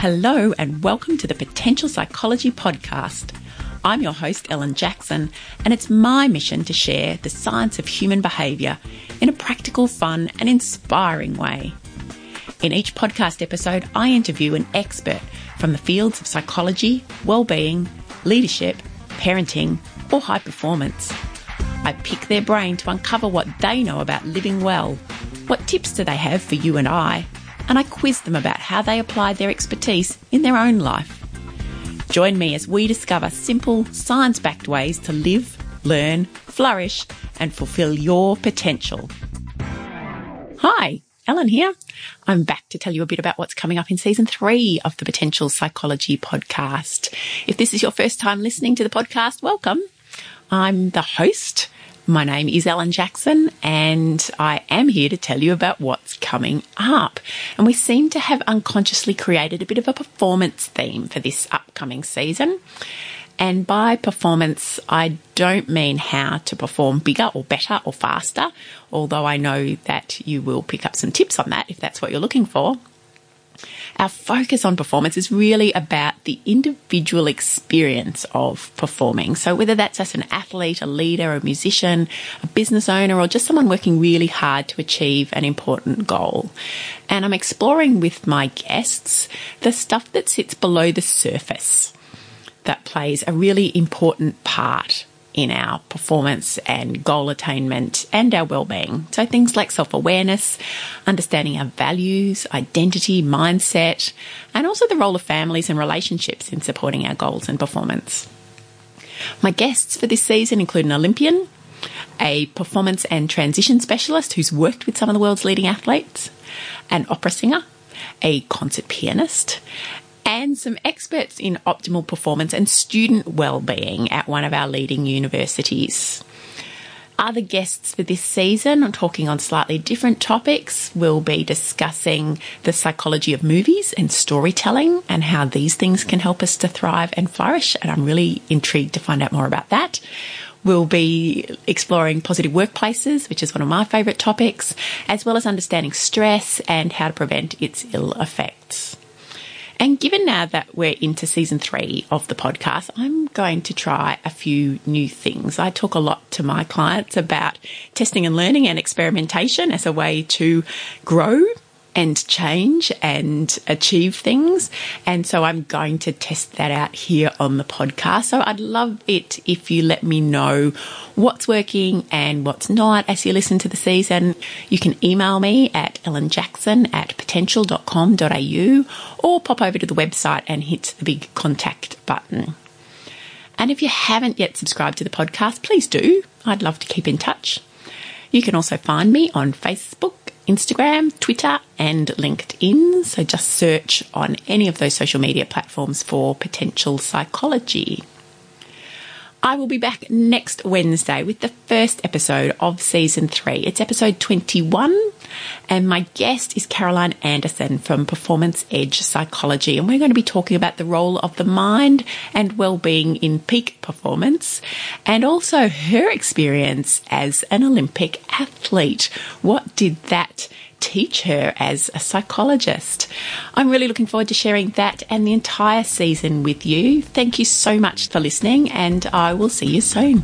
Hello, and welcome to the Potential Psychology Podcast. I'm your host, Ellen Jackson, and it's my mission to share the science of human behaviour in a practical, fun, and inspiring way. In each podcast episode, I interview an expert from the fields of psychology, well-being, leadership, parenting, or high performance. I pick their brain to uncover what they know about living well. What tips do they have for you and I? And I quiz them about how they apply their expertise in their own life. Join me as we discover simple, science backed ways to live, learn, flourish, and fulfill your potential. Hi, Ellen here. I'm back to tell you a bit about what's coming up in season three of the Potential Psychology podcast. If this is your first time listening to the podcast, welcome. I'm the host. My name is Ellen Jackson and I am here to tell you about what's coming up. And we seem to have unconsciously created a bit of a performance theme for this upcoming season. And by performance, I don't mean how to perform bigger or better or faster, although I know that you will pick up some tips on that if that's what you're looking for. Our focus on performance is really about the individual experience of performing. So whether that's as an athlete, a leader, a musician, a business owner, or just someone working really hard to achieve an important goal. And I'm exploring with my guests the stuff that sits below the surface that plays a really important part in our performance and goal attainment and our well-being. So things like self-awareness, understanding our values, identity, mindset, and also the role of families and relationships in supporting our goals and performance. My guests for this season include an Olympian, a performance and transition specialist who's worked with some of the world's leading athletes, an opera singer, a concert pianist, and some experts in optimal performance and student well-being at one of our leading universities. Other guests for this season, I'm talking on slightly different topics. We'll be discussing the psychology of movies and storytelling and how these things can help us to thrive and flourish. And I'm really intrigued to find out more about that. We'll be exploring positive workplaces, which is one of my favourite topics, as well as understanding stress and how to prevent its ill effects. And given now that we're into season three of the podcast, I'm going to try a few new things. I talk a lot to my clients about testing and learning and experimentation as a way to grow and change and achieve things. And so I'm going to test that out here on the podcast. So I'd love it if you let me know what's working and what's not as you listen to the season. You can email me at ellenjackson at potential.com.au or pop over to the website and hit the big contact button. And if you haven't yet subscribed to the podcast, please do. I'd love to keep in touch. You can also find me on Facebook Instagram, Twitter, and LinkedIn. So just search on any of those social media platforms for potential psychology. I will be back next Wednesday with the first episode of season three. It's episode 21, and my guest is Caroline Anderson from Performance Edge Psychology. And we're going to be talking about the role of the mind and well-being in peak performance and also her experience as an Olympic athlete. What did that teach her as a psychologist. I'm really looking forward to sharing that and the entire season with you. Thank you so much for listening, and I will see you soon.